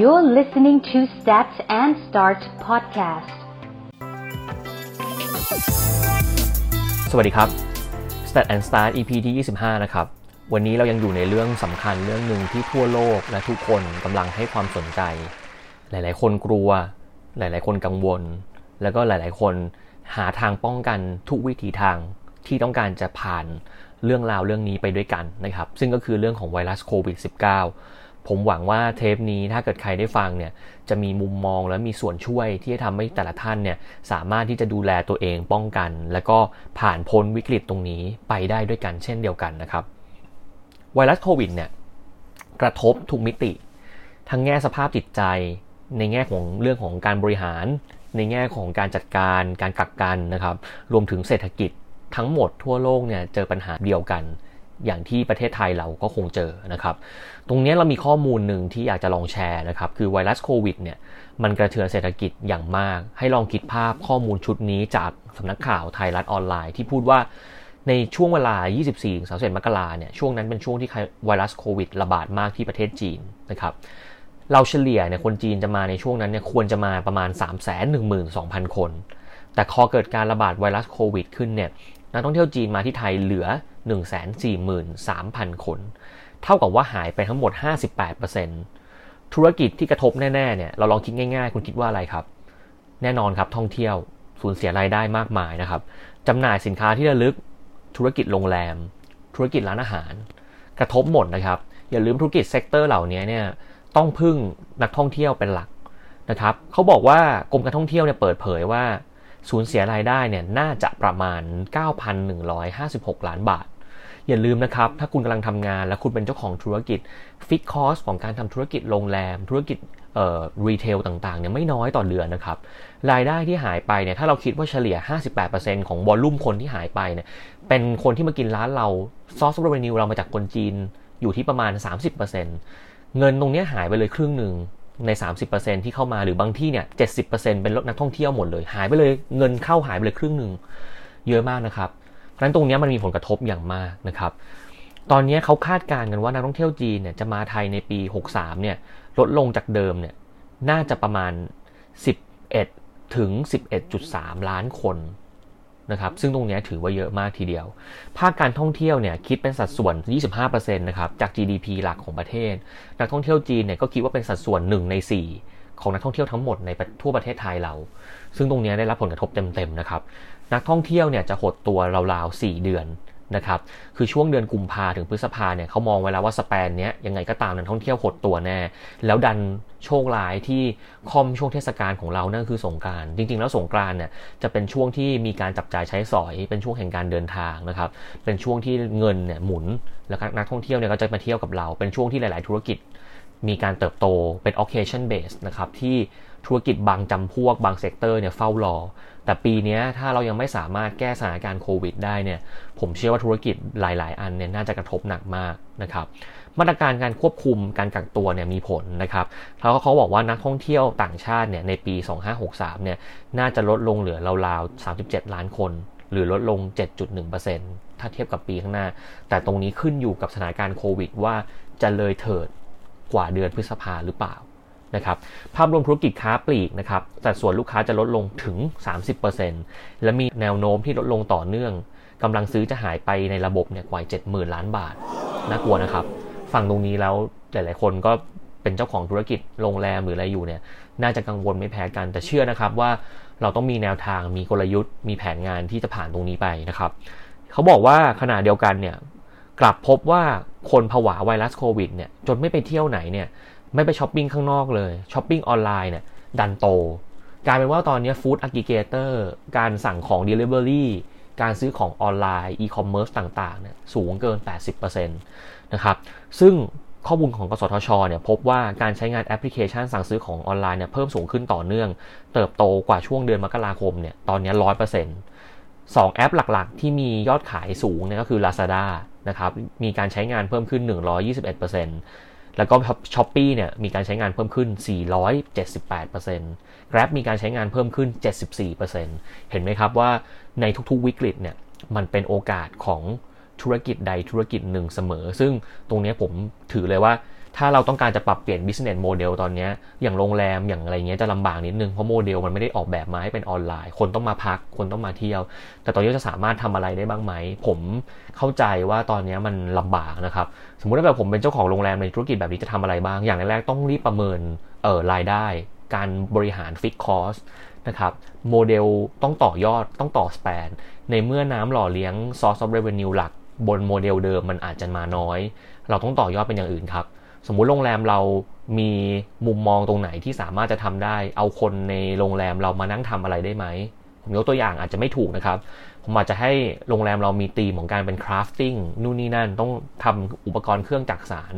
You're listening to Stats and Start podcast. สวัสดีครับ Stat and Start EP ที่ 25 นะครับ วันนี้เรายังอยู่ในเรื่องสำคัญเรื่องหนึ่งที่ทั่วโลกและทุกคนกำลังให้ความสนใจ หลาย ๆ คนกลัว หลาย ๆ คนกังวล แล้วก็หลาย ๆ คนหาทางป้องกันทุกวิถีทางที่ต้องการจะผ่าน เรื่องราวเรื่องนี้ไปด้วยกันนะครับ ซึ่งก็คือเรื่องของไวรัสโควิด -19 ผมหวังว่าเทปนี้ถ้าเกิดใครได้ฟังเนี่ยจะมีมุมมองและมีส่วนช่วยที่จะทำให้แต่ละท่านเนี่ยสามารถที่จะดูแลตัวเองป้องกัน แล้วก็ผ่านพ้นวิกฤตตรงนี้ไปได้ด้วยกันเช่นเดียวกันนะครับไวรัสโควิดเนี่ยกระทบทุกมิติ ทั้งแง่สภาพจิตใจ ในแง่ของเรื่องของการบริหาร ในแง่ของการจัดการ การกักกันนะครับ รวมถึงเศรษฐกิจ ทั้งหมดทั่วโลกเนี่ยเจอปัญหาเดียวกัน อย่างที่ประเทศไทยเราก็คงเจอนะครับ ตรงนี้เรามีข้อมูลหนึ่งที่อยากจะลองแชร์นะครับ คือไวรัสโควิดเนี่ยมันกระเทือนเศรษฐกิจอย่างมาก ให้ลองคิดภาพข้อมูลชุดนี้จากสำนักข่าวไทยรัฐออนไลน์ที่พูดว่าในช่วงเวลา 24-31มกราเนี่ย ช่วงนั้นเป็นช่วงที่ไวรัสโควิดระบาดมากที่ประเทศจีนนะครับ เราเฉลี่ยเนี่ยคนจีนจะมาในช่วงนั้นเนี่ยควรจะมาประมาณ 312,000 คน แต่พอเกิดการระบาดไวรัสโควิดขึ้นเนี่ย นักท่องเที่ยวจีนมาที่ไทยเหลือ 143,000 คน เท่ากับว่าหายไปทั้งหมด 58%ธุรกิจที่กระทบแน่ๆเนี่ยเราลองคิดง่ายๆ คุณคิดว่าอะไรครับ แน่นอนครับท่องเที่ยวสูญเสียรายได้มากมายนะครับจำหน่ายสินค้าที่ระลึกธุรกิจโรงแรม ธุรกิจร้านอาหาร กระทบหมดนะครับ อย่าลืมธุรกิจ sector เหล่านี้เนี่ยต้องพึ่งนักท่องเที่ยวเป็นหลักนะครับเขาบอกว่ากรมการท่องเที่ยวเนี่ยเปิดเผยว่า สูญเสียรายได้เนี่ยน่าจะประมาณ 9,156 ล้านบาท อย่าลืมนะครับ ถ้าคุณกำลังทำงานและคุณเป็นเจ้าของธุรกิจ fixed cost ของการทำธุรกิจโรงแรม ธุรกิจเอ่อ retail ต่างๆเนี่ยไม่น้อยต่อเดือนนะครับ รายได้ที่หายไปเนี่ยถ้าเราคิดว่าเฉลี่ย 58%ของ volume คนที่หายไปเนี่ยเป็นคนที่มากินร้านเรา source revenue เรามาจากคนจีนอยู่ที่ประมาณ 30%เงินตรงนี้หายไปเลยครึ่งหนึ่ง ใน 30%ที่เข้ามาหรือบางที่เนี่ย 70%เป็นรถนักท่องเที่ยวหมดเลย หายไปเลยเงินเข้าหายไปเลยครึ่งหนึ่งเยอะมากนะครับเพราะฉะนั้นตรงนี้มันมีผลกระทบอย่างมากนะครับ ตอนนี้เขาคาดการณ์กันว่านักท่องเที่ยวจีนเนี่ยจะมาไทยในปี 63 เนี่ยลดลงจากเดิมเนี่ยน่าจะประมาณ 11 ถึง 11.3 ล้านคน นะครับซึ่งตรงนี้ถือว่าเยอะมากทีเดียว ภาคการท่องเที่ยวเนี่ยคิดเป็นสัดส่วน 25%นะครับจาก GDP หลักของประเทศ นักท่องเที่ยวจีนเนี่ยก็คิดว่าเป็นสัดส่วน 1 ใน 4 ของนักท่องเที่ยวทั้งหมดในทั่วประเทศไทยเรา ซึ่งตรงนี้ได้รับผลกระทบเต็มๆนะครับนักท่องเที่ยวเนี่ยจะหดตัวราวๆ4เดือน นะครับ คือช่วงเดือนกุมภาถึงพฤษภาเนี่ยเขามองไว้แล้วว่าสเปนเนี้ยยังไงก็ตามนักท่องเที่ยวหดตัวแน่ แล้วดันโชคร้ายที่คอมช่วงเทศกาลของเรานั่นคือสงการ จริง ๆ แล้วสงกานเนี่ยจะเป็นช่วงที่มีการจับจ่ายใช้สอย เป็นช่วงแห่งการเดินทางนะครับ เป็นช่วงที่เงินเนี่ยหมุน แล้วนักท่องเที่ยวเนี่ยก็จะมาเที่ยวกับเรา เป็นช่วงที่หลาย ๆ ธุรกิจมีการเติบโตเป็น occasion base นะครับที่ธุรกิจบางจำพวกบาง sector เนี่ยเฝ้ารอ แต่ปีนี้ถ้าเรายังไม่สามารถแก้สถานการณ์โควิดได้เนี่ยผมเชื่อว่าธุรกิจหลาย ๆ อันเนี่ยน่าจะกระทบหนักมากนะครับมาตรการการควบคุมการกักตัวเนี่ยมีผลนะครับแล้วเขาบอกว่านักท่องเที่ยวต่างชาติเนี่ยในปี 2563เนี่ยน่าจะลดลงเหลือราวๆ 37 ล้านคน หรือลดลง 7.1%ถ้าเทียบกับปีข้างหน้า แต่ตรงนี้ขึ้นอยู่กับสถานการณ์โควิดว่าจะเลยเถิดกว่าเดือนพฤษภาหรือเปล่า นะครับภาพรวมธุรกิจค้าปลีกนะครับสัดส่วนลูกค้าจะลดลงถึง 30%และมีแนวโน้มที่ลดลงต่อเนื่องกำลังซื้อจะหายไปในระบบเนี่ยกว่า 70,000 ล้านบาทน่ากลัวนะครับฟังตรงนี้แล้วหลาย ๆ คนก็เป็นเจ้าของธุรกิจโรงแรมหรืออะไรอยู่เนี่ยน่าจะกังวลไม่แพ้กันแต่เชื่อนะครับว่าเราต้องมีแนวทางมีกลยุทธ์ มีแผนงานที่จะผ่านตรงนี้ไปนะครับเขาบอกว่าขณะเดียวกันเนี่ยกลับพบว่าคนผวาไวรัสโควิดเนี่ยจนไม่ไปเที่ยวไหนเนี่ย ไม่ไปช้อปปิ้งข้างนอกเลยช้อปปิ้งออนไลน์เนี่ยดันโตกลายเป็นว่าตอนนี้ food aggregator การสั่งของ Delivery การซื้อของออนไลน์อีคอมเมิร์ซต่างๆเนี่ยสูงเกิน 80%นะครับซึ่งข้อมูลของกสทชเนี่ยพบว่าการใช้งานแอปพลิเคชันสั่งซื้อของออนไลน์เนี่ยเพิ่มสูงขึ้นต่อเนื่อง เติบโตกว่าช่วงเดือนมกราคมเนี่ยตอนนี้ร้อยเปอร์เซ็นต์สองแอปหลักๆ ที่มียอดขายสูงเนี่ยก็คือ Lazada นะครับมีการใช้งานเพิ่มขึ้น 121% แล้วก็ Shopee เนี่ยมีการใช้งานเพิ่มขึ้น 478% Grab มีการใช้งานเพิ่มขึ้น 74%เห็นไหมครับว่าในทุกๆวิกฤตเนี่ยมันเป็นโอกาสของธุรกิจใดธุรกิจหนึ่งเสมอ ซึ่งตรงนี้ผมถือเลยว่า ถ้าเราต้องการจะปรับเปลี่ยน business model ตอนนี้อย่างโรงแรมอย่างอะไรเงี้ยจะลำบากนิดนึง เพราะโมเดลมันไม่ได้ออกแบบมาให้เป็นออนไลน์ คนต้องมาพัก คนต้องมาเที่ยว แต่ตอนนี้จะสามารถทำอะไรได้บ้างไหม ผมเข้าใจว่าตอนนี้มันลำบากนะครับ สมมุติว่าแบบผมเป็นเจ้าของโรงแรมในธุรกิจแบบนี้จะทำอะไรบ้าง อย่างแรกต้องรีบประเมินเออรายได้ การบริหาร fixed cost นะครับโมเดลต้องต่อยอดต้อง expand ในเมื่อน้ำหล่อเลี้ยง source of revenue หลักบนโมเดลเดิมมันอาจจะมาน้อย เราต้องต่อยอดเป็นอย่างอื่นครับ สมมุติโรงแรมเรามีมุมมองตรงไหนที่สามารถจะทำได้ เอาคนในโรงแรมเรามานั่งทำอะไรได้ไหม ผมยกตัวอย่างอาจจะไม่ถูกนะครับ ผมอาจจะให้โรงแรมเรามีตีมของการเป็น crafting นู่นนี่นั่นต้องทำอุปกรณ์เครื่องจักสาร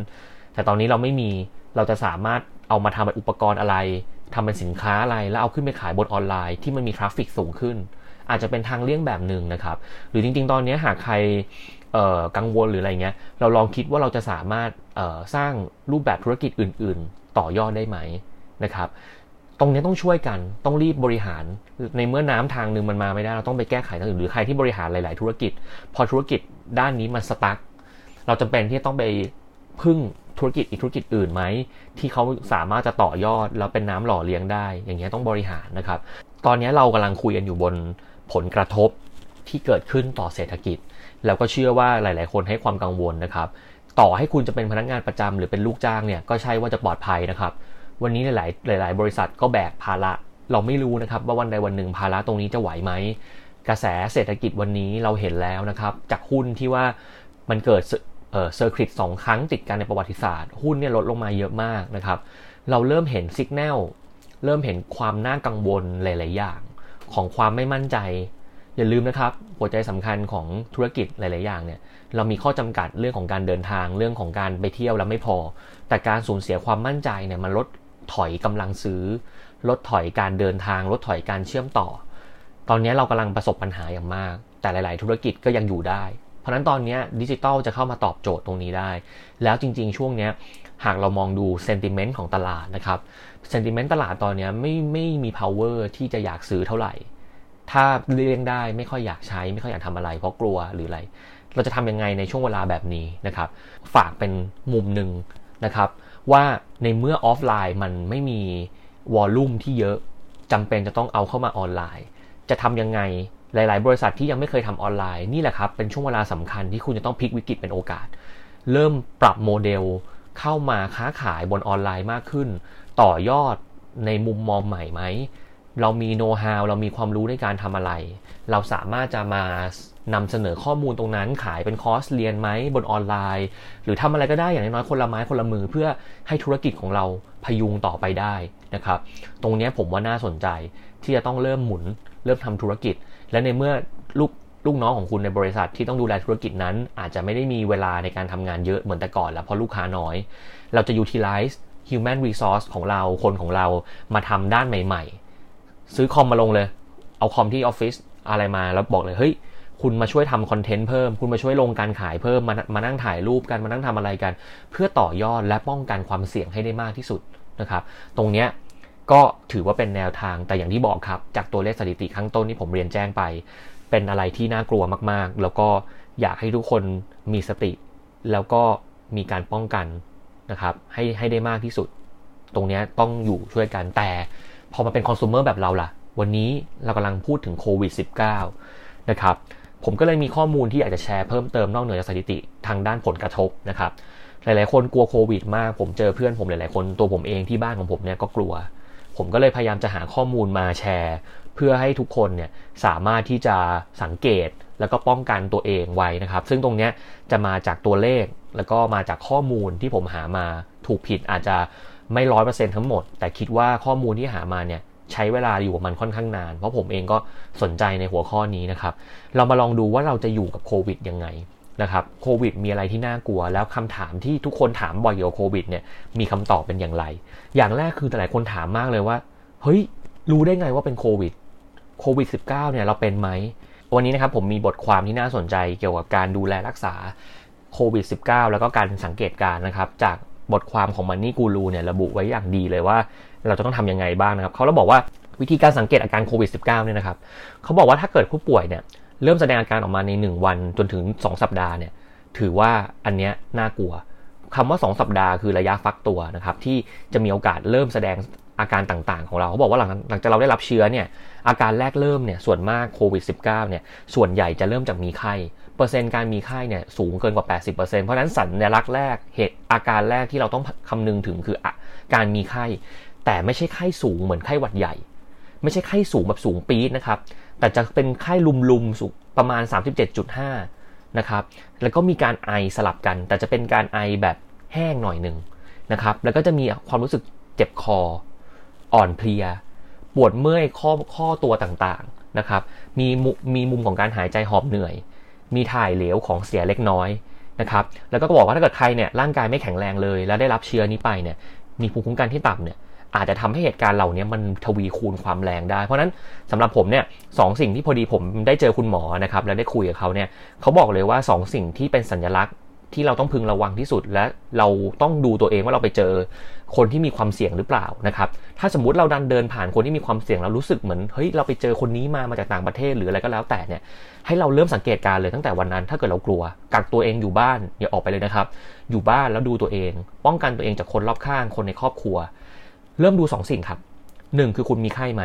แต่ตอนนี้เราไม่มีเราจะสามารถเอามาทำเป็นอุปกรณ์อะไรทำเป็นสินค้าอะไรแล้วเอาขึ้นไปขายบนออนไลน์ที่มันมี traffic สูงขึ้น อาจจะเป็นทางเลี่ยงแบบหนึ่งนะครับ หรือจริง ๆ ตอนนี้หากใครกังวลหรืออะไรเงี้ยเราลองคิดว่าเราจะสามารถ สร้างรูปแบบธุรกิจอื่น ๆ ต่อยอดได้ไหมนะครับ ตรงนี้ต้องช่วยกันต้องรีบบริหารในเมื่อน้ำทางหนึ่งมันมาไม่ได้เราต้องไปแก้ไขทางอื่นหรือใครที่บริหารหลาย ๆ ธุรกิจ พอธุรกิจด้านนี้มันสตั๊กเราจำเป็นที่ต้องไปพึ่งธุรกิจอีกธุรกิจอื่นไหมที่เขาสามารถจะต่อยอดแล้วเป็นน้ำหล่อเลี้ยงได้ อย่างเงี้ยต้องบริหารนะครับ ตอนนี้เรากำลังคุยกันอยู่บนผลกระทบที่เกิดขึ้นต่อเศรษฐกิจ แล้วก็เชื่อว่าหลาย ๆ คนให้ความกังวลนะครับ ต่อให้คุณจะเป็นพนักงานประจำหรือเป็นลูกจ้างเนี่ยก็ใช่ว่าจะปลอดภัยนะครับ วันนี้หลาย ๆ หลาย ๆ บริษัทก็แบกภาระเราไม่รู้นะครับว่าวันใดวันหนึ่งภาระตรงนี้จะไหวไหมกระแสเศรษฐกิจวันนี้เราเห็นแล้วนะครับ จากหุ้นที่ว่ามันเกิด circuit สองครั้งติดกันในประวัติศาสตร์ หุ้นเนี่ยลดลงมาเยอะมากนะครับ เราเริ่มเห็นสัญญาณเริ่มเห็นความน่ากังวลหลาย ๆ อย่างของความไม่มั่นใจ อย่าลืมนะครับ หัวใจสำคัญของธุรกิจหลาย ๆ อย่างเนี่ย เรามีข้อจำกัดเรื่องของการเดินทางเรื่องของการไปเที่ยวแล้วไม่พอ แต่การสูญเสียความมั่นใจเนี่ยมันลดถอยกำลังซื้อ ลดถอยการเดินทาง ลดถอยการเชื่อมต่อ ตอนนี้เรากำลังประสบปัญหาอย่างมาก แต่หลาย ๆ ธุรกิจก็ยังอยู่ได้ เพราะนั้นตอนนี้ดิจิตอลจะเข้ามาตอบโจทย์ตรงนี้ได้ แล้วจริง ๆ ช่วงนี้หากเรามองดูเซนติเมนต์ของตลาดนะครับเซนติเมนต์ตลาดตอนนี้ไม่ไม่มี power ที่จะอยากซื้อเท่าไหร่ ถ้าเลี่ยงได้ไม่ค่อยอยากใช้ไม่ค่อยอยากทำอะไรเพราะกลัวหรืออะไร เราจะทำยังไงในช่วงเวลาแบบนี้นะครับ ฝากเป็นมุมหนึ่งนะครับ ว่าในเมื่อออฟไลน์มันไม่มี volume ที่เยอะจำเป็นจะต้องเอาเข้ามาออนไลน์ จะทำยังไงหลาย ๆ บริษัทที่ยังไม่เคยทำออนไลน์นี่แหละครับ เป็นช่วงเวลาสำคัญที่คุณจะต้องพลิกวิกฤตเป็นโอกาส เริ่มปรับโมเดลเข้ามาค้าขายบนออนไลน์มากขึ้น ต่อยอดในมุมมองใหม่ไหม เรามีโน้ตฮาวเรามีความรู้ในการทำอะไร เราสามารถจะมานำเสนอข้อมูลตรงนั้นขายเป็นคอร์สเรียนไหมบนออนไลน์ หรือทำอะไรก็ได้อย่างน้อยคนละไม้คนละมือเพื่อให้ธุรกิจของเราพยุงต่อไปได้นะครับ ตรงนี้ผมว่าน่าสนใจที่จะต้องเริ่มหมุน เริ่มทำธุรกิจ และในเมื่อลูกลูกน้องของคุณในบริษัทที่ต้องดูแลธุรกิจนั้น อาจจะไม่ได้มีเวลาในการทำงานเยอะเหมือนแต่ก่อนแล้วเพราะลูกค้าน้อย เราจะ utilize human resource ของเราคนของเรามาทำด้านใหม่ ๆ ซื้อคอมมาลงเลย เอาคอมที่ออฟฟิศอะไรมาแล้วบอกเลยเฮ้ยคุณมาช่วยทำคอนเทนต์เพิ่ม คุณมาช่วยลงการขายเพิ่มมามานั่งถ่ายรูปกันมานั่งทำอะไรกัน เพื่อต่อยอดและป้องกันความเสี่ยงให้ได้มากที่สุดนะครับ ตรงเนี้ยก็ถือว่าเป็นแนวทางแต่อย่างที่บอกครับ จากตัวเลขสถิติข้างต้นที่ผมเรียนแจ้งไป เป็นอะไรที่น่ากลัวมากๆ แล้วก็อยากให้ทุกคนมีสติ แล้วก็มีการป้องกันนะครับให้ให้ได้มากที่สุด ตรงนี้ต้องอยู่ช่วยกันแต่ พอมาเป็นคอน sumer แบบเราล่ะ วันนี้เรากำลังพูดถึงโควิด -19 นะครับ ผมก็เลยมีข้อมูลที่อยากจะแชร์เพิ่มเติมนอกเหนือจากสถิติทางด้านผลกระทบนะครับ หลายๆ คนกลัวโควิดมาก ผมเจอเพื่อนผมหลายๆ คน ตัวผมเองที่บ้านของผมเนี่ยก็กลัว ผมก็เลยพยายามจะหาข้อมูลมาแชร์ เพื่อให้ทุกคนเนี่ยสามารถที่จะสังเกตแล้วก็ป้องกันตัวเองไว้นะครับ ซึ่งตรงนี้จะมาจากตัวเลขแล้วก็มาจากข้อมูลที่ผมหามาถูกผิดอาจจะ ไม่ร้อยเปอร์เซ็นต์ทั้งหมด แต่คิดว่าข้อมูลที่หามาเนี่ยใช้เวลาอยู่กับมันค่อนข้างนาน เพราะผมเองก็สนใจในหัวข้อนี้นะครับ เรามาลองดูว่าเราจะอยู่กับโควิดยังไงนะครับโควิดมีอะไรที่น่ากลัว แล้วคำถามที่ทุกคนถามบ่อยเกี่ยวกับโควิดเนี่ยมีคำตอบเป็นอย่างไร อย่างแรกคือแต่หลายคนถามมากเลยว่าเฮ้ยรู้ได้ไงว่าเป็นโควิดโควิด -19 เนี่ยเราเป็นไหม วันนี้นะครับผมมีบทความที่น่าสนใจเกี่ยวกับการดูแลรักษาโควิด -19 แล้วก็การสังเกตการนะครับจาก บทความของมันนี่กูรูเนี่ยระบุไว้อย่างดีเลยว่าเราจะต้องทํำยังไงบ้างนะครับเขาเราบอกว่าวิธีการสังเกตอาการโควิด -19 เนี่ยนะครับเขาบอกว่าถ้าเกิดผู้ป่วยเนี่ยเริ่มแสดงอาการออกมาใน 1 วันจนถึง 2 สัปดาห์เนี่ยถือว่าอันเนี้ยน่ากลัวคำว่า 2 สัปดาห์คือระยะฟักตัวนะครับที่จะมีโอกาสเริ่มแสดงอาการต่างๆ ของเราเขาบอกว่าหลังหลังจากเราได้รับเชื้อเนี่ยอาการแรกเริ่มเนี่ยส่วนมากโควิด -19 เนี่ยส่วนใหญ่จะเริ่มจากมีไข้ เปอร์เซ็นต์การมีไข้เนี่ยสูงเกินกว่า 80%เพราะฉะนั้นสัญลักษณ์แรกเหตุอาการแรกที่เราต้องคำนึงถึงคือการมีไข้ แต่ไม่ใช่ไข้สูงเหมือนไข้หวัดใหญ่ ไม่ใช่ไข้สูงแบบสูงปี๊ดนะครับแต่จะเป็นไข้ลุมๆสูงประมาณ 37.5 นะครับแล้วก็มีการไอสลับกัน แต่จะเป็นการไอแบบแห้งหน่อยหนึ่งนะครับแล้วก็จะมีความรู้สึกเจ็บคอ อ่อนเพลีย ปวดเมื่อยข้อข้อตัวต่างๆนะครับมีมีมุมของการหายใจหอบเหนื่อย มีถ่ายเหลวของเสียเล็กน้อยนะครับ แล้วก็บอกว่าถ้าเกิดใครเนี่ยร่างกายไม่แข็งแรงเลย แล้วได้รับเชื้อนี้ไปเนี่ย มีภูมิคุ้มกันที่ต่ำเนี่ยอาจจะทำให้เหตุการณ์เหล่านี้มันทวีคูณความแรงได้ เพราะนั้นสำหรับผมเนี่ยสองสิ่งที่พอดีผมได้เจอคุณหมอนะครับ แล้วได้คุยกับเขาเนี่ยเขาบอกเลยว่า 2สิ่งที่เป็นสัญลักษณ์ ที่เราต้องพึงระวังที่สุด และเราต้องดูตัวเองว่าเราไปเจอคนที่มีความเสี่ยงหรือเปล่านะครับถ้าสมมติเราดันเดินผ่านคนที่มีความเสี่ยงเรารู้สึกเหมือนเฮ้ยเราไปเจอคนนี้มามาจากต่างประเทศหรืออะไรก็แล้วแต่เนี่ยให้เราเริ่มสังเกตการเลยตั้งแต่วันนั้น ถ้าเกิดเรากลัวกักตัวเองอยู่บ้านอย่าออกไปเลยนะครับ อยู่บ้านแล้วดูตัวเอง ป้องกันตัวเองจากคนรอบข้างคนในครอบครัว เริ่มดู2สสิ่งครับหนึ่งคือคุณมีไข้ไหม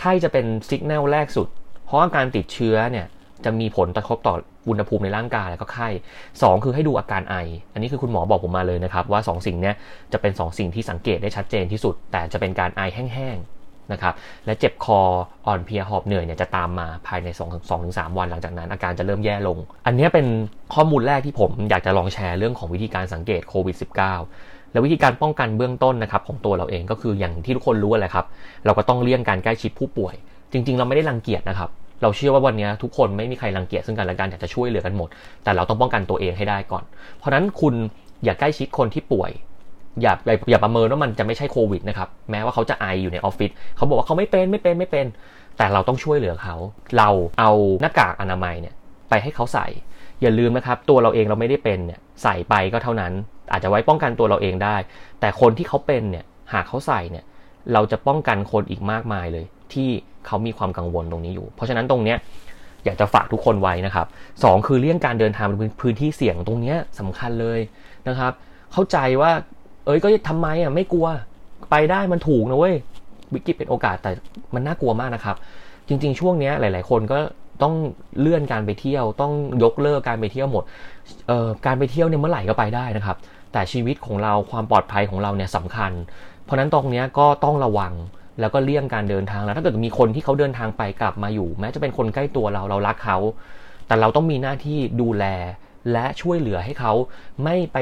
ไข้จะเป็นสัญญาณแรกสุด เพราะอาการติดเชื้อเนี่ย จะมีผลกระทบต่ออุณหภูมิในร่างกายแล้วก็ไข้2คือให้ดูอาการไอ อันนี้คือคุณหมอบอกผมมาเลยนะครับ ว่า 2 สิ่งนี้จะเป็น 2 สิ่งที่สังเกตได้ชัดเจนที่สุด แต่จะเป็นการไอแห้งๆนะครับและเจ็บคออ่อนเพลียหอบเหนื่อยเนี่ยจะตามมาภายใน2 2-3วันหลังจากนั้น อาการจะเริ่มแย่ลง อันนี้เป็นข้อมูลแรกที่ผมอยากจะลองแชร์เรื่องของวิธีการสังเกตโควิด -19 และวิธีการป้องกันเบื้องต้นนะครับของตัวเราเองก็คืออย่างที่ทุกคนรู้แหละครับ เราก็ต้องเลี่ยงการใกล้ชิดผู้ป่วย จริง ๆ เราไม่ได้รังเกียจนะครับ เราเชื่อว่าวันนี้ทุกคนไม่มีใครรังเกียจซึ่งกันและกันอยากจะช่วยเหลือกันหมด แต่เราต้องป้องกันตัวเองให้ได้ก่อน เพราะนั้นคุณอย่าใกล้ชิดคนที่ป่วย อย่าอย่าประเมินว่ามันจะไม่ใช่โควิดนะครับแม้ว่าเขาจะไออยู่ในออฟฟิศเขาบอกว่าเขาไม่เป็นไม่เป็นไม่เป็น แต่เราต้องช่วยเหลือเขา เราเอาหน้ากากอนามัยเนี่ยไปให้เขาใส่อย่าลืมนะครับ ตัวเราเองเราไม่ได้เป็นเนี่ยใส่ไปก็เท่านั้น อาจจะไว้ป้องกันตัวเราเองได้ แต่คนที่เขาเป็นเนี่ยหากเขาใส่เนี่ยเราจะป้องกันคนอีกมากมายเลย ที่เขามีความกังวลตรงนี้อยู่ เพราะฉะนั้นตรงเนี้ยอยากจะฝากทุกคนไว้นะครับสองคือเลี่ยงการเดินทางไปพื้นที่เสี่ยงตรงเนี้ยสำคัญเลยนะครับ เข้าใจว่า เอ้ยก็ทำไมอะไม่กลัวไปได้มันถูกนะเว้ยวิกฤตเป็นโอกาสแต่มันน่ากลัวมากนะครับ จริง ๆ ช่วงนี้หลาย ๆ คนก็ต้องเลื่อนการไปเที่ยว ต้องยกเลิกการไปเที่ยวหมดเอ่อการไปเที่ยวเนี่ยเมื่อไหร่ก็ไปได้นะครับ แต่ชีวิตของเราความปลอดภัยของเราเนี่ยสำคัญ เพราะนั้นตรงนี้ก็ต้องระวัง แล้วก็เลี่ยงการเดินทางแล้ว ถ้าเกิดมีคนที่เขาเดินทางไปกลับมาอยู่ แม้จะเป็นคนใกล้ตัวเราเรารักเขา แต่เราต้องมีหน้าที่ดูแลและช่วยเหลือให้เขาไม่ไป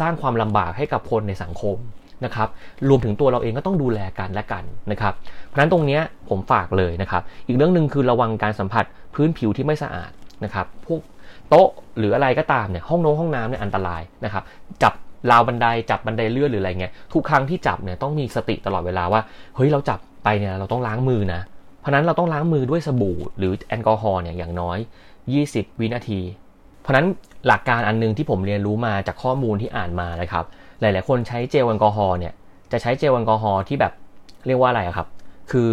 สร้างความลำบากให้กับคนในสังคมนะครับ รวมถึงตัวเราเองก็ต้องดูแลกันและกันนะครับ เพราะฉะนั้นตรงนี้ผมฝากเลยนะครับ อีกเรื่องหนึ่งคือระวังการสัมผัสพื้นผิวที่ไม่สะอาดนะครับ พวกโต๊ะหรืออะไรก็ตามเนี่ยห้องน้องห้องน้ำเนี่ยอันตรายนะครับ จับ ราวบันไดจับบันไดเลื่อนหรืออะไรเงี้ยทุกครั้งที่จับเนี่ยต้องมีสติตลอดเวลาว่าเฮ้ยเราจับไปเนี่ยเราต้องล้างมือนะ เพราะนั้นเราต้องล้างมือด้วยสบู่หรือแอลกอฮอล์เนี่ยอย่างน้อย 20 วินาที เพราะนั้นหลักการอันนึงที่ผมเรียนรู้มาจากข้อมูลที่อ่านมานะครับหลาย ๆ คนใช้เจลแอลกอฮอล์เนี่ยจะใช้เจลแอลกอฮอล์ที่แบบเรียกว่าอะไรครับ คือ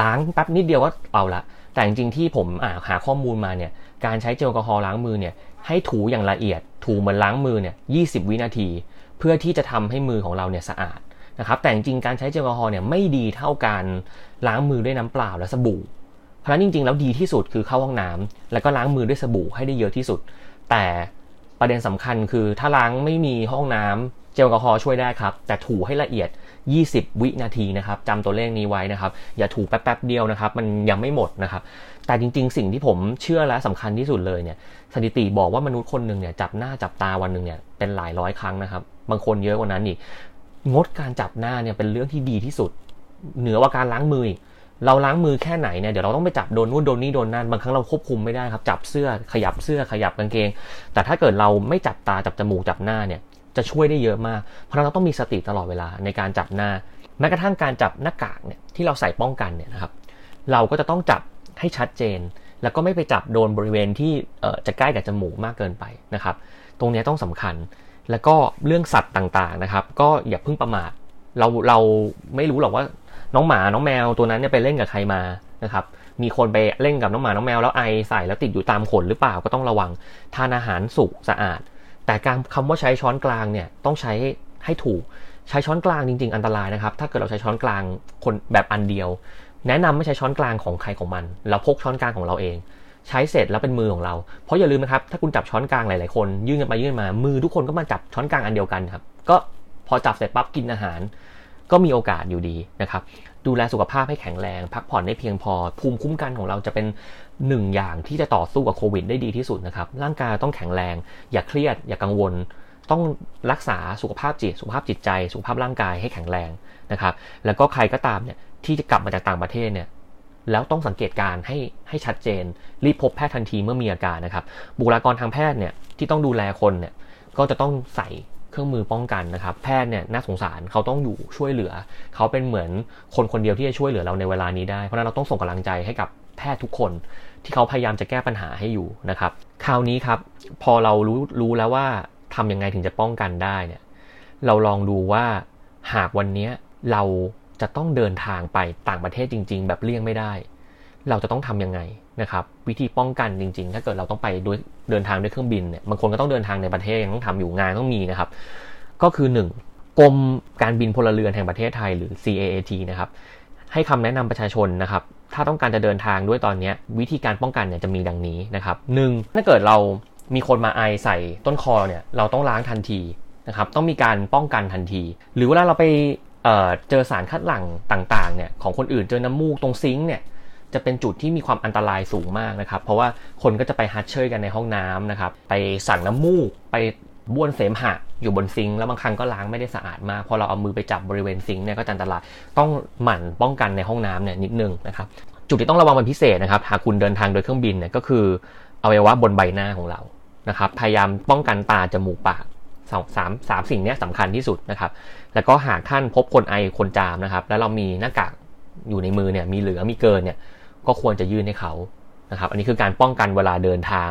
ล้างแป๊บนิดเดียวก็เอาละแต่จริงๆที่ผมหาข้อมูลมาเนี่ยการใช้เจลแอลกอฮอล์ล้างมือเนี่ย ให้ถูอย่างละเอียด ถูเหมือนล้างมือเนี่ย20วินาที เพื่อที่จะทำให้มือของเราเนี่ยสะอาดนะครับ แต่จริงการใช้เจลแอลกอฮอล์เนี่ยไม่ดีเท่าการล้างมือด้วยน้ำเปล่าและสบู่ เพราะฉะนั้นจริง ๆ แล้วดีที่สุดคือเข้าห้องน้ำแล้วก็ล้างมือด้วยสบู่ให้ได้เยอะที่สุด แต่ประเด็นสำคัญคือถ้าล้างไม่มีห้องน้ำ เจลแอลกอฮอล์ช่วยได้ครับ แต่ถูให้ละเอียด 20 วินาทีนะครับจำตัวเลขนี้ไว้นะครับ อย่าถูแป๊บๆเดียวนะครับ มันยังไม่หมดนะครับ แต่จริง ๆ สิ่งที่ผมเชื่อและสำคัญที่สุดเลยเนี่ย สถิติบอกว่ามนุษย์คนหนึ่งเนี่ยจับหน้าจับตาวันหนึ่งเนี่ยเป็นหลายร้อยครั้งนะครับ บางคนเยอะกว่านั้นอีก งดการจับหน้าเนี่ยเป็นเรื่องที่ดีที่สุด เหนือว่าการล้างมือเราล้างมือแค่ไหนเนี่ยเดี๋ยวเราต้องไปจับโดนนู่นโดนนี่โดนนั่นบางครั้งเราควบคุมไม่ได้ครับ จับเสื้อขยับเสื้อขยับกางเกง แต่ถ้าเกิดเราไม่จับตาจับจมูกจับหน้าเนี่ย จะช่วยได้เยอะมาก เพราะเราต้องมีสติตลอดเวลาในการจับหน้า แม้กระทั่งการจับหน้ากากเนี่ยที่เราใส่ป้องกันเนี่ยนะครับ เราก็จะต้องจับให้ชัดเจน แล้วก็ไม่ไปจับโดนบริเวณที่จะใกล้กับจมูกมากเกินไปนะครับ ตรงนี้ต้องสำคัญ แล้วก็เรื่องสัตว์ต่างๆนะครับ ก็อย่าเพิ่งประมาท เราเราไม่รู้หรอกว่าน้องหมา น้องแมวตัวนั้นเนี่ยไปเล่นกับใครมานะครับมีคนไปเล่นกับน้องหมา น้องแมวแล้วไอใส่แล้วติดอยู่ตามขนหรือเปล่าก็ต้องระวัง ทานอาหารสุกสะอาด แต่การคำว่าใช้ช้อนกลางเนี่ยต้องใช้ให้ถูกใช้ช้อนกลางจริง ๆ อันตรายนะครับ ถ้าเกิดเราใช้ช้อนกลางคนแบบอันเดียว แนะนำไม่ใช้ช้อนกลางของใครของมัน เราพกช้อนกลางของเราเอง ใช้เสร็จแล้วเป็นมือของเรา เพราะอย่าลืมนะครับ ถ้าคุณจับช้อนกลางหลายๆคน ยื่นกันไปยื่นมา มือทุกคนก็มาจับช้อนกลางอันเดียวกันครับ ก็พอจับเสร็จปั๊บกินอาหาร ก็มีโอกาสอยู่ดีนะครับ ดูแลสุขภาพให้แข็งแรง พักผ่อนได้เพียงพอ ภูมิคุ้มกันของเราจะเป็นหนึ่งอย่างที่จะต่อสู้กับโควิดได้ดีที่สุดนะครับ ร่างกายต้องแข็งแรง อย่าเครียด อย่ากังวล ต้องรักษาสุขภาพจิต สุขภาพจิตใจ สุขภาพร่างกายให้แข็งแรงนะครับ แล้วก็ใครก็ตามเนี่ยที่จะกลับมาจากต่างประเทศเนี่ยแล้วต้องสังเกตการให้ให้ชัดเจน รีบพบแพทย์ทันทีเมื่อมีอาการนะครับ บุคลากรทางแพทย์เนี่ยที่ต้องดูแลคนเนี่ยก็จะต้องใส่ เครื่องมือป้องกันนะครับ แพทย์เนี่ยน่าสงสารเขาต้องอยู่ช่วยเหลือ เขาเป็นเหมือนคนคนเดียวที่จะช่วยเหลือเราในเวลานี้ได้ เพราะนั้นเราต้องส่งกำลังใจให้กับแพทย์ทุกคนที่เขาพยายามจะแก้ปัญหาให้อยู่นะครับ คราวนี้ครับ พอเรารู้รู้แล้วว่าทำยังไงถึงจะป้องกันได้เนี่ย เราลองดูว่าหากวันนี้เราจะต้องเดินทางไปต่างประเทศจริง ๆ แบบเลี่ยงไม่ได้ เราจะต้องทํำยังไง นะครับวิธีป้องกันจริง ๆ ถ้าเกิดเราต้องไปด้วยเดินทางด้วยเครื่องบินเนี่ยบางคนก็ต้องเดินทางในประเทศยังต้องทำอยู่งานต้องมีนะครับ ก็คือ 1. กรมการบินพลเรือนแห่งประเทศไทยหรือ CAAT นะครับให้คำแนะนำประชาชนนะครับ ถ้าต้องการจะเดินทางด้วยตอนนี้วิธีการป้องกันเนี่ยจะมีดังนี้นะครับหนึ่งถ้าเกิดเรามีคนมาไอใส่ต้นคอเนี่ยเราต้องล้างทันทีนะครับต้องมีการป้องกันทันที หรือเวลาเราไปเเจอสารคัดหลั่งต่างๆเนี่ยของคนอื่นเจอน้ำมูกตรงซิงค์เนี่ย จะเป็นจุดที่มีความอันตรายสูงมากนะครับ เพราะว่าคนก็จะไปฮัดเชยกันในห้องน้ำนะครับ ไปสั่งน้ำมูก ไปบ้วนเสมหะอยู่บนซิงค์แล้วบางครั้งก็ล้างไม่ได้สะอาดมาก พอเราเอามือไปจับบริเวณซิงค์เนี่ยก็อันตราย ต้องหมั่นป้องกันในห้องน้ำเนี่ยนิดนึงนะครับ จุดที่ต้องระวังเป็นพิเศษนะครับ หากคุณเดินทางโดยเครื่องบินเนี่ยก็คืออวัยวะบนใบหน้าของเรา นะครับ พยายามป้องกันตาจมูกปากสองสามสามสิ่งนี้สำคัญที่สุดนะครับ แล้วก็หากท่านพบคนไอคนจามนะครับ แล้วเรามีหน้ากากอยู่ในมือเนี่ยมีเหลือมีเกินเนี่ย ก็ควรจะยื่นให้เขานะครับ อันนี้คือการป้องกันเวลาเดินทาง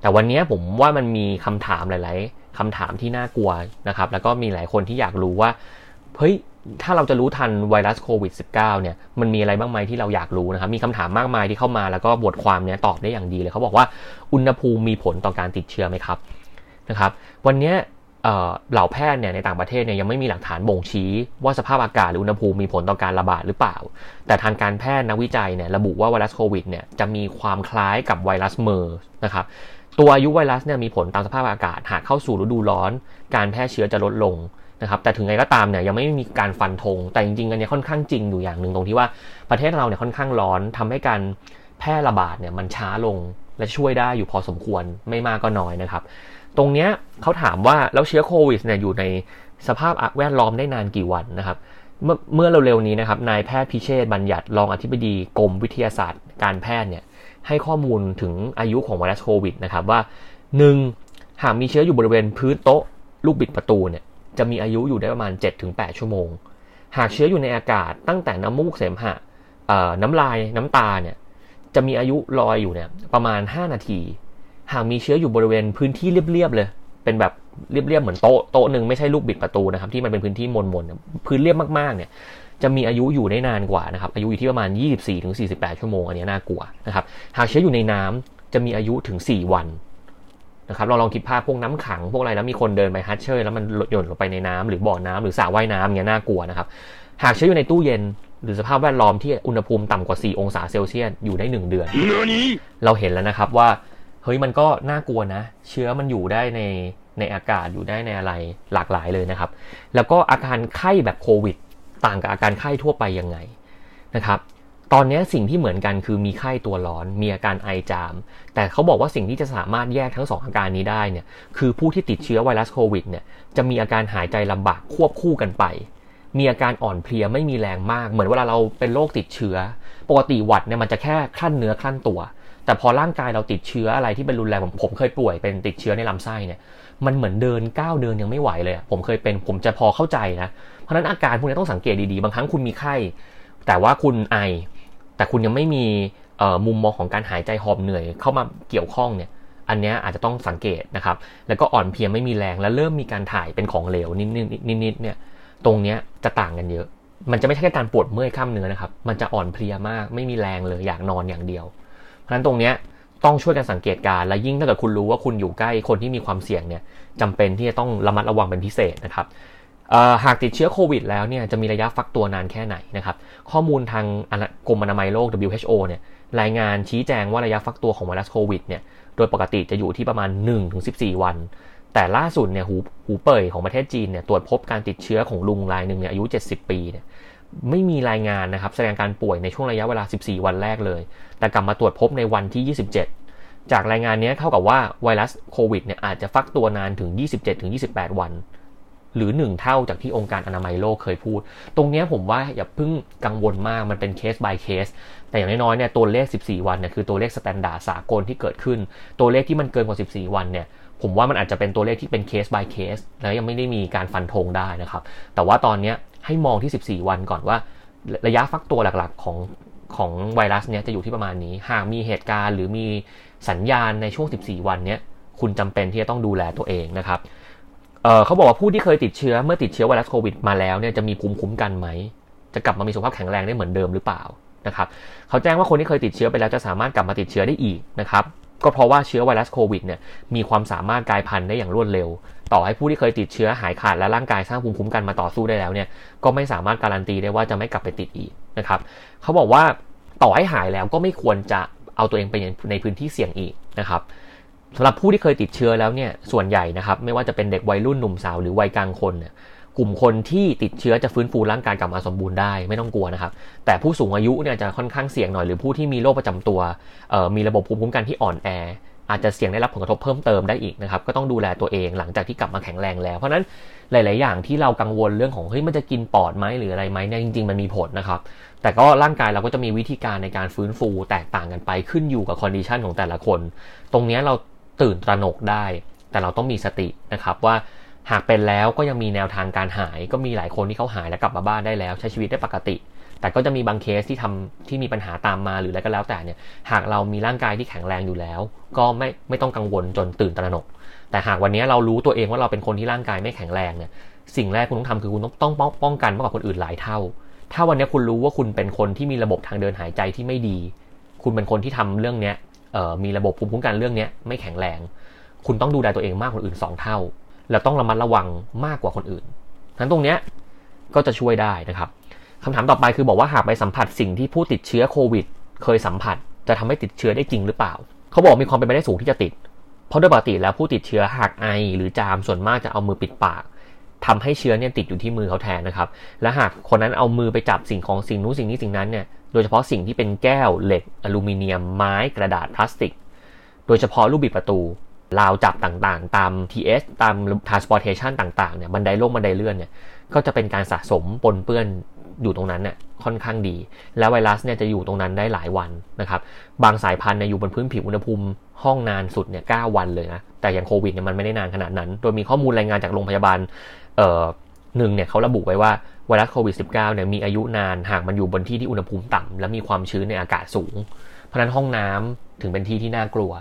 แต่วันนี้ผมว่ามันมีคำถามหลาย ๆคำถามที่น่ากลัวนะครับ แล้วก็มีหลายคนที่อยากรู้ว่าเฮ้ยถ้าเราจะรู้ทันไวรัสโควิด -19 เนี่ย มันมีอะไรบ้างไหมที่เราอยากรู้นะครับ มีคำถามมากมายที่เข้ามาแล้วก็บทความเนี้ยตอบได้อย่างดีเลย เขาบอกว่าอุณหภูมิมีผลต่อการติดเชื้อไหมครับนะครับ วันนี้ เหล่าแพทย์เนี่ยในต่างประเทศเนี่ยยังไม่มีหลักฐานบ่งชี้ว่าสภาพอากาศหรืออุณหภูมิมีผลต่อการระบาดหรือเปล่า แต่ทางการแพทย์นักวิจัยเนี่ยระบุว่าไวรัสโควิดเนี่ยจะมีความคล้ายกับไวรัสเมอร์นะครับตัวอายุไวรัสเนี่ยมีผลตามสภาพอากาศ หากเข้าสู่ฤดูร้อน การแพร่เชื้อจะลดลงนะครับแต่ถึงไงก็ตามเนี่ยยังไม่มีการฟันธงแต่จริงๆอันนี้ค่อนข้างจริงอยู่อย่างหนึ่งตรงที่ว่าประเทศเราเนี่ยค่อนข้างร้อนทำให้การแพร่ระบาดเนี่ยมันช้าลงและช่วยได้อยู่พอสมควรไม่มากก็น้อยนะครับ ตรงเนี้ยเขาถามว่าแล้วเชื้อโควิดเนี่ยอยู่ในสภาพแวดล้อมได้นานกี่วันนะครับ เมื่อเมื่อเร็วๆนี้นะครับนายแพทย์พิเชษบัญญัติรองอธิบดีกรมวิทยาศาสตร์การแพทย์เนี่ยให้ข้อมูลถึงอายุของไวรัสโควิดนะครับว่า 1. หากมีเชื้ออยู่บริเวณพื้นโต๊ะ ลูกบิดประตูเนี่ยจะมีอายุอยู่ได้ประมาณ 7-8 ชั่วโมง หากเชื้ออยู่ในอากาศตั้งแต่น้ำมูกเสมหะน้ำลายน้ำตาเนี่ยจะมีอายุลอยอยู่เนี่ยประมาณ 5 นาที หากมีเชื้ออยู่บริเวณพื้นที่เรียบๆเลย เป็นแบบเรียบๆเหมือนโต๊ะโต๊ะหนึ่งไม่ใช่ลูกบิดประตูนะครับที่มันเป็นพื้นที่มนๆพื้นเรียบมากๆเนี่ยจะมีอายุอยู่ได้นานกว่านะครับอายุอยู่ที่ประมาณ 24-48 ชั่วโมงอันนี้น่ากลัวนะครับหากเชื้ออยู่ในน้ำจะมีอายุถึง 4 วันนะครับเราลองคิดภาพพวกน้ำขังพวกอะไรแล้วมีคนเดินไปฮัทเชอร์แล้วมันหย่นลงไปในน้ำหรือบ่อน้ำหรือสระว่ายน้ำเงี้ยน่ากลัวนะครับหากเชื้ออยู่ในตู้เย็น หรือสภาพแวดล้อมที่อุณหภูมิต่ำกว่า 4 องศาเซลเซียสอยู่ได้ 1 เดือน เราเห็นแล้วนะครับว่า เฮ้ยมันก็น่ากลัวนะ เชื้อมันอยู่ได้ในในอากาศอยู่ได้ในอะไรหลากหลายเลยนะครับ แล้วก็อาการไข้แบบโควิด ต่างกับอาการไข้ทั่วไปยังไงนะครับตอนนี้สิ่งที่เหมือนกันคือมีไข้ตัวร้อน มีอาการไอจาม แต่เขาบอกว่าสิ่งที่จะสามารถแยกทั้งสองอาการนี้ได้เนี่ยคือผู้ที่ติดเชื้อไวรัสโควิดเนี่ยจะมีอาการหายใจลำบากควบคู่กันไป มีอาการอ่อนเพลียไม่มีแรงมาก เหมือนเวลาเราเป็นโรคติดเชื้อ ปกติหวัดเนี่ยมันจะแค่คลั่นเนื้อคลั่นตัว แต่พอร่างกายเราติดเชื้ออะไรที่เป็นรุนแรงผมผมเคยป่วยเป็นติดเชื้อในลำไส้เนี่ยมันเหมือนเดินก้าวเดินยังไม่ไหวเลยผมเคยเป็นผมจะพอเข้าใจนะเพราะนั้นอาการพวกนี้ต้องสังเกตดีๆ บางครั้งคุณมีไข้ แต่ว่าคุณไอ แต่คุณยังไม่มีมุมมองของการหายใจหอบเหนื่อยเข้ามาเกี่ยวข้องเนี่ยอันนี้อาจจะต้องสังเกตนะครับ แล้วก็อ่อนเพลียไม่มีแรง แล้วเริ่มมีการถ่ายเป็นของเหลวนิดๆนิดๆเนี่ย ตรงเนี้ยจะต่างกันเยอะ มันจะไม่ใช่แค่การปวดเมื่อยกล้ามเนื้อนะครับ มันจะอ่อนเพลียมาก ไม่มีแรงเลย อยากนอนอย่างเดียว นั้นตรงเนี้ยต้องช่วยกันสังเกตการและยิ่งถ้าเกิดคุณรู้ว่าคุณอยู่ใกล้คนที่มีความเสี่ยงเนี่ยจำเป็นที่จะต้องระมัดระวังเป็นพิเศษนะครับหากติดเชื้อโควิดแล้วเนี่ยจะมีระยะฟักตัวนานแค่ไหนนะครับข้อมูลทางกรมอนามัยโลก WHO เนี่ยรายงานชี้แจงว่าระยะฟักตัวของไวรัสโควิดเนี่ยโดยปกติจะอยู่ที่ประมาณ 1-14 วัน แต่ล่าสุดเนี่ยหูหูเป่ยของประเทศจีนเนี่ยตรวจพบการติดเชื้อของลุงรายหนึ่งเนี่ยอายุ 70 ปีเนี่ย ไม่มีรายงานนะครับแสดงการป่วยในช่วงระยะเวลา 14 วันแรกเลย แต่กลับมาตรวจพบในวันที่ 27 จากรายงานนี้เท่ากับว่าไวรัสโควิดเนี่ยอาจจะฟักตัวนานถึง 27-28 วัน หรือ 1 เท่าจากที่องค์การอนามัยโลกเคยพูด ตรงนี้ผมว่าอย่าเพิ่งกังวลมากมันเป็นเคส by เคส แต่อย่างน้อยๆเนี่ยตัวเลข 14 วันเนี่ยคือตัวเลข standard สากลที่เกิดขึ้น ตัวเลขที่มันเกินกว่า 14 วันเนี่ยผมว่ามันอาจจะเป็นตัวเลขที่เป็นเคส by เคส แล้วยังไม่ได้มีการฟันธงได้นะครับ แต่ว่าตอนนี้ ให้มองที่ 14 วันก่อนว่า ระยะฟักตัวหลักๆของของไวรัสเนี่ยจะอยู่ที่ประมาณนี้ หากมีเหตุการณ์หรือมีสัญญาณในช่วง 14 วันเนี้ยคุณจำเป็นที่จะต้องดูแลตัวเองนะครับเขาบอกว่าผู้ที่เคยติดเชื้อเมื่อติดเชื้อไวรัสโควิดมาแล้วเนี่ยจะมีภูมิคุ้มกันไหม จะกลับมามีสุขภาพแข็งแรงได้เหมือนเดิมหรือเปล่านะครับเขาแจ้งว่าคนที่เคยติดเชื้อไปแล้วจะสามารถกลับมาติดเชื้อได้อีกนะครับ ก็เพราะว่าเชื้อไวรัสโควิดเนี่ยมีความสามารถกลายพันธุ์ได้อย่างรวดเร็ว ต่อให้ผู้ที่เคยติดเชื้อหายขาดและร่างกายสร้างภูมิคุ้มกันมาต่อสู้ได้แล้วเนี่ยก็ไม่สามารถการันตีได้ว่าจะไม่กลับไปติดอีกนะครับเขาบอกว่าต่อให้หายแล้วก็ไม่ควรจะเอาตัวเองไปในพื้นที่เสี่ยงอีกนะครับสำหรับผู้ที่เคยติดเชื้อแล้วเนี่ยส่วนใหญ่นะครับไม่ว่าจะเป็นเด็กวัยรุ่นหนุ่มสาวหรือวัยกลางคนเนี่ย กลุ่มคนที่ติดเชื้อจะฟื้นฟูร่างกายกลับมาสมบูรณ์ได้ไม่ต้องกลัวนะครับ แต่ผู้สูงอายุเนี่ยจะค่อนข้างเสี่ยงหน่อยหรือผู้ที่มีโรคประจำตัวมีระบบภูมิคุ้มกันที่อ่อนแอ อาจจะเสี่ยงได้รับผลกระทบเพิ่มเติมได้อีกนะครับก็ต้องดูแลตัวเองหลังจากที่กลับมาแข็งแรงแล้ว เพราะนั้นหลาย ๆ อย่างที่เรากังวลเรื่องของเฮ้ยมันจะกินปอดไหมหรืออะไรไหมเนี่ยจริง ๆ มันมีผลนะครับแต่ก็ร่างกายเราก็จะมีวิธีการในการฟื้นฟูแตกต่างกันไปขึ้นอยู่กับ condition ของแต่ละคน ตรงนี้เราตื่นตระหนกได้ แต่เราต้องมีสตินะครับว่า หากเป็นแล้วก็ยังมีแนวทางการหาย ก็มีหลายคนที่เขาหายแล้วกลับมาบ้านได้แล้ว ใช้ชีวิตได้ปกติ แต่ก็จะมีบางเคสที่ทำที่มีปัญหาตามมาหรืออะไรก็แล้วแต่เนี่ย หากเรามีร่างกายที่แข็งแรงอยู่แล้ว ก็ไม่ไม่ต้องกังวลจนตื่นตระหนก แต่หากวันนี้เรารู้ตัวเองว่าเราเป็นคนที่ร่างกายไม่แข็งแรงเนี่ย สิ่งแรกคุณต้องทำคือคุณต้องต้องป้องกันมากกว่าคนอื่นหลายเท่า ถ้าวันนี้คุณรู้ว่าคุณเป็นคนที่มีระบบทางเดินหายใจที่ไม่ดี คุณเป็นคนที่ทำเรื่องเนี้ยมีระบบภูมิคุ้มกันเรื่องนี้ไม่แข็งแรง คุณต้องดูแลตัวเองมากกว่าคนอื่น 2 เท่า แล้วต้องระมัดระวังมากกว่าคนอื่นนั้นตรงเนี้ยก็จะช่วยได้นะครับคำถามต่อไปคือบอกว่าหากไปสัมผัสสิ่งที่ผู้ติดเชื้อโควิด เคยสัมผัส จะทำให้ติดเชื้อได้จริงหรือเปล่า เขาบอกมีความเป็นไปได้สูงที่จะติด เพราะโดยปกติแล้วผู้ติดเชื้อหากไอ หรือจามส่วนมากจะเอามือปิดปากทำให้เชื้อเนี่ยติดอยู่ที่มือเขาแทนนะครับ และหากคนนั้นเอามือไปจับสิ่งของสิ่งนู้นสิ่งนี้สิ่งนั้นเนี่ย โดยเฉพาะสิ่งที่เป็นแก้วเหล็ก อลูมิเนียม ไม้กระดาษพลาสติก โดยเฉพาะลูกบิดประตู ราวจับต่างๆ ตาม TS ตาม transportation ต่างๆเนี่ยบันไดโลกบันไดเลื่อนเนี่ยก็จะเป็นการสะสมปนเปื้อนอยู่ตรงนั้นเนี่ยค่อนข้างดี แล้วไวรัสเนี่ยจะอยู่ตรงนั้นได้หลายวันนะครับบางสายพันธุ์เนี่ยอยู่บนพื้นผิวอุณหภูมิห้องนานสุดเนี่ย9วันเลยนะแต่อย่างโควิดเนี่ยมันไม่ได้นานขนาดนั้น โดยมีข้อมูลรายงานจากโรงพยาบาลเอ่อหนึ่งเนี่ยเขาระบุไว้ว่าไวรัสโควิด -19 เนี่ยมีอายุนานหากมันอยู่บนที่ที่อุณหภูมิต่ำและมีความชื้นในอากาศสูง เพราะนั้นห้องน้ำถึงเป็นที่ที่น่ากลัว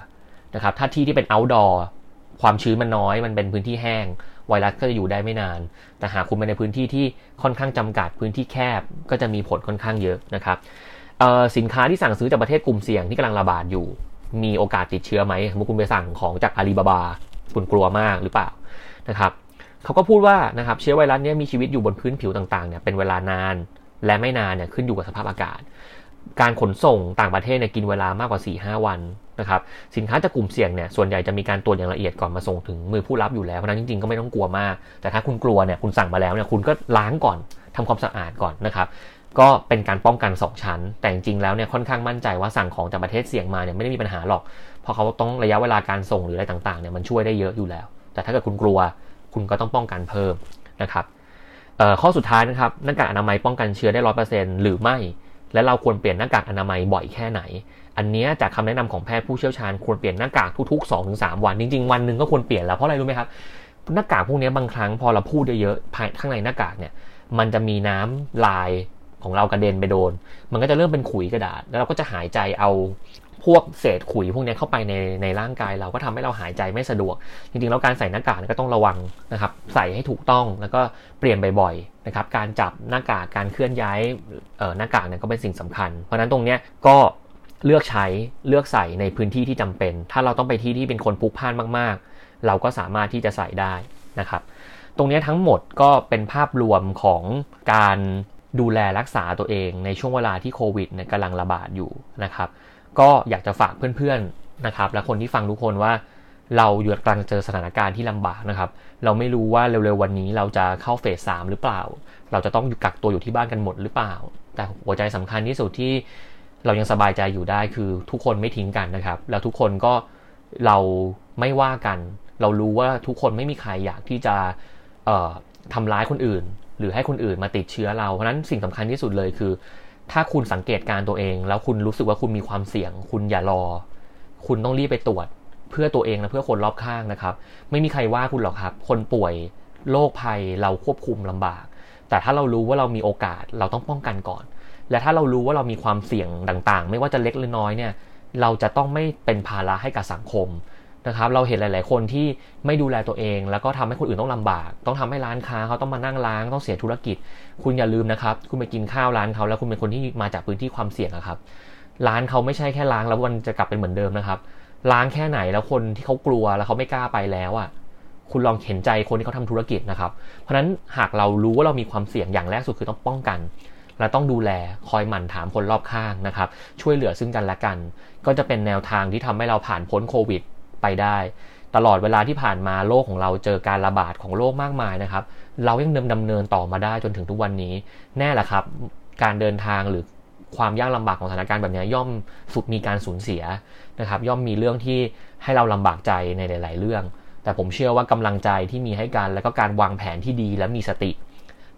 นะครับ ถ้าที่ที่เป็น outdoor ความชื้นมันน้อย มันเป็นพื้นที่แห้ง ไวรัสก็จะอยู่ได้ไม่นาน แต่หากคุณไปในพื้นที่ที่ค่อนข้างจำกัด พื้นที่แคบ ก็จะมีผลค่อนข้างเยอะนะครับสินค้าที่สั่งซื้อจากประเทศกลุ่มเสี่ยงที่กำลังระบาดอยู่ มีโอกาสติดเชื้อไหมสมมติคุณไปสั่งของจากอาลีบาบา คุณกลัวมากหรือเปล่านะครับเขาก็พูดว่านะครับเชื้อไวรัสนี้มีชีวิตอยู่บนพื้นผิวต่างๆเนี่ยเป็นเวลานาน และไม่นานเนี่ยขึ้นอยู่กับสภาพอากาศ การขนส่งต่างประเทศเนี่ยกินเวลามากกว่า 4-5 วันนะครับสินค้าจากกลุ่มเสี่ยงเนี่ยส่วนใหญ่จะมีการตรวจอย่างละเอียดก่อนมาส่งถึงมือผู้รับอยู่แล้วเพราะนั้นจริงๆก็ไม่ต้องกลัวมาก แต่ถ้าคุณกลัวเนี่ยคุณสั่งมาแล้วเนี่ยคุณก็ล้างก่อนทำความสะอาดก่อนนะครับก็เป็นการป้องกัน 2 ชั้น แต่จริงๆแล้วเนี่ยค่อนข้างมั่นใจว่าสั่งของจากประเทศเสี่ยงมาเนี่ยไม่ได้มีปัญหาหรอก เพราะเขาต้องระยะเวลาการส่งหรืออะไรต่างๆเนี่ยมันช่วยได้เยอะอยู่แล้ว แต่ถ้าเกิดคุณกลัวคุณก็ต้องป้องกันเพิ่มนะครับข้อสุดท้ายนะครับหน้ากากอนามัยป้องกันเชื้อได้ร้อยเปอร์เซ็นต์หรือไม่ และเราควรเปลี่ยนหน้ากากอนามัยบ่อยแค่ไหน อันนี้จากคำแนะนำของแพทย์ผู้เชี่ยวชาญควรเปลี่ยนหน้ากากทุกๆ2-3วัน จริง ๆ วันหนึ่งก็ควรเปลี่ยนแล้วเพราะอะไรรู้ไหมครับหน้ากากพวกนี้บางครั้งพอเราพูดเยอะๆภายข้างในหน้ากากเนี่ยมันจะมีน้ำลายของเรากระเด็นไปโดน มันก็จะเริ่มเป็นขุยกระดาษ แล้วเราก็จะหายใจเอา พวกเศษขุยพวกนี้เข้าไปในในร่างกายเราก็ทำให้เราหายใจไม่สะดวก จริงๆ แล้วการใส่หน้ากากก็ต้องระวังนะครับ ใส่ให้ถูกต้องแล้วก็เปลี่ยนบ่อยๆนะครับ การจับหน้ากากการเคลื่อนย้ายหน้ากากเนี่ยก็เป็นสิ่งสำคัญ เพราะนั้นตรงนี้ก็เลือกใช้เลือกใส่ในพื้นที่ที่จำเป็น ถ้าเราต้องไปที่ที่เป็นคนพลุกพล่านมากๆ เราก็สามารถที่จะใส่ได้นะครับ ตรงนี้ทั้งหมดก็เป็นภาพรวมของการดูแลรักษาตัวเองในช่วงเวลาที่โควิดกำลังระบาดอยู่นะครับ ก็อยากจะฝากเพื่อนๆนะครับและคนที่ฟังทุกคนว่าเราอยู่กำลังเจอสถานการณ์ที่ลำบากนะครับ เราไม่รู้ว่าเร็วๆวันนี้เราจะเข้าเฟสสามหรือเปล่า เราจะต้องอยู่กักตัวอยู่ที่บ้านกันหมดหรือเปล่า แต่หัวใจสำคัญที่สุดที่เรายังสบายใจอยู่ได้คือทุกคนไม่ทิ้งกันนะครับ แล้วทุกคนก็เราไม่ว่ากัน เรารู้ว่าทุกคนไม่มีใครอยากที่จะทำร้ายคนอื่น หรือให้คนอื่นมาติดเชื้อเรา เพราะนั้นสิ่งสำคัญที่สุดเลยคือ ถ้าคุณสังเกตการตัวเอง แล้วคุณรู้สึกว่าคุณมีความเสี่ยง คุณอย่ารอ คุณต้องรีบไปตรวจ เพื่อตัวเองและเพื่อคนรอบข้างนะครับ ไม่มีใครว่าคุณหรอกครับ คนป่วยโรคภัยเราควบคุมลำบาก แต่ถ้าเรารู้ว่าเรามีโอกาสเราต้องป้องกันก่อน และถ้าเรารู้ว่าเรามีความเสี่ยงต่างๆ ไม่ว่าจะเล็กหรือน้อยเนี่ย เราจะต้องไม่เป็นภาระให้กับสังคม นะครับ เราเห็นหลาย ๆ คนที่ไม่ดูแลตัวเอง แล้วก็ทำให้คนอื่นต้องลำบาก ต้องทำให้ร้านค้าเขาต้องมานั่งล้างต้องเสียธุรกิจ คุณอย่าลืมนะครับ คุณไปกินข้าวร้านเขา แล้วคุณเป็นคนที่มาจากพื้นที่ความเสี่ยงครับ ร้านเขาไม่ใช่แค่ล้างแล้วมันจะกลับเป็นเหมือนเดิมนะครับล้างแค่ไหนแล้วคนที่เขากลัวแล้วเขาไม่กล้าไปแล้วอะคุณลองเห็นใจคนที่เขาทำธุรกิจนะครับ เพราะฉะนั้นหากเรารู้ว่าเรามีความเสี่ยงอย่างแรกสุดคือต้องป้องกัน และต้องดูแลคอยหมั่นถามคนรอบข้างนะครับ ช่วยเหลือซึ่งกันและกัน ก็จะเป็นแนวทางที่ทำให้เราผ่านพ้นโควิด ไปได้ ตลอดเวลาที่ผ่านมาโลกของเราเจอการระบาดของโรคมากมายนะครับ เรายังเดิมดำเนินต่อมาได้จนถึงทุกวันนี้ แน่ละครับ การเดินทางหรือความยากลำบากของสถานการณ์แบบนี้ย่อมสุดมีการสูญเสียนะครับ ย่อมมีเรื่องที่ให้เราลำบากใจในหลาย ๆ เรื่อง แต่ผมเชื่อว่ากำลังใจที่มีให้กันและก็การวางแผนที่ดีและมีสติ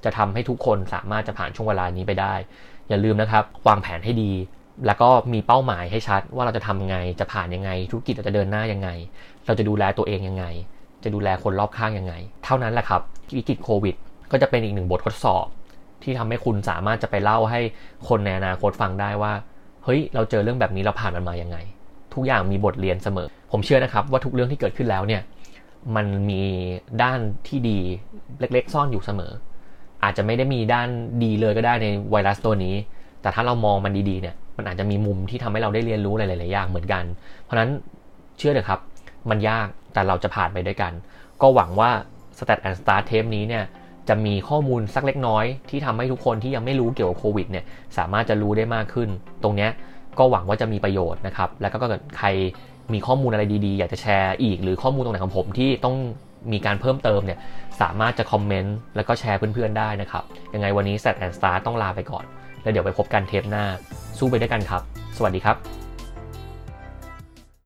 จะทำให้ทุกคนสามารถจะผ่านช่วงเวลานี้ไปได้ อย่าลืมนะครับ วางแผนให้ดี แล้วก็มีเป้าหมายให้ชัด ว่าเราจะทำยังไง จะผ่านยังไง ธุรกิจเราจะเดินหน้ายังไง เราจะดูแลตัวเองยังไง จะดูแลคนรอบข้างยังไง เท่านั้นแหละครับวิกฤตโควิด ก็จะเป็นอีกหนึ่งบททดสอบ ที่ทำให้คุณสามารถจะไปเล่าให้คนในอนาคตฟังได้ว่า เฮ้ย เราเจอเรื่องแบบนี้เราผ่านมันมายังไง ทุกอย่างมีบทเรียนเสมอ ผมเชื่อนะครับว่าทุกเรื่องที่เกิดขึ้นแล้วเนี่ย มันมีด้านที่ดีเล็กๆ ซ่อนอยู่เสมอ อาจจะไม่ได้มีด้านดีเลยก็ได้ในไวรัสตัวนี้ แต่ถ้าเรามองมันดีๆเนี่ยมันอาจจะมีมุมที่ทำให้เราได้เรียนรู้หลายๆอย่างเหมือนกัน เพราะฉะนั้นเชื่อเถอะครับ มันยากแต่เราจะผ่านไปด้วยกัน ก็หวังว่า Stat and Start เทปนี้เนี่ยจะมีข้อมูลสักเล็กน้อย ที่ทำให้ทุกคนที่ยังไม่รู้เกี่ยวกับโควิดเนี่ยสามารถจะรู้ได้มากขึ้น ตรงเนี้ยก็หวังว่าจะมีประโยชน์นะครับ แล้วก็เกิดใครมีข้อมูลอะไรดีๆ อยากจะแชร์อีก หรือข้อมูลตรงไหนของผมที่ต้องมีการเพิ่มเติมเนี่ยสามารถจะคอมเมนต์แล้วก็แชร์เพื่อนๆได้นะครับ ยังไงวันนี้ Set and Start ต้องลาไปก่อน แล้วเดี๋ยวไปพบกันเทปหน้า สู้ไปด้วยกันครับ สวัสดีครับ